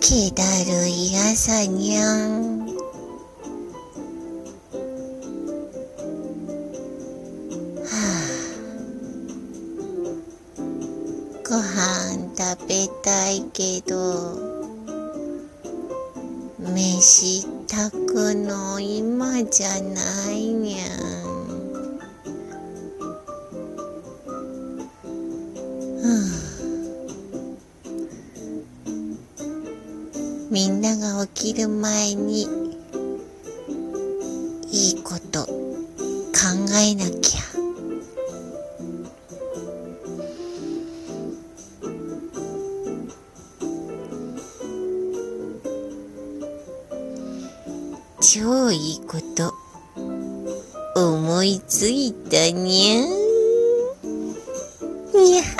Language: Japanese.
気だるい朝にゃんはあご飯食べたいけど飯炊くの今じゃないにゃんみんなが起きる前にいいこと考えなきゃ。超いいこと思いついたにゃにゃ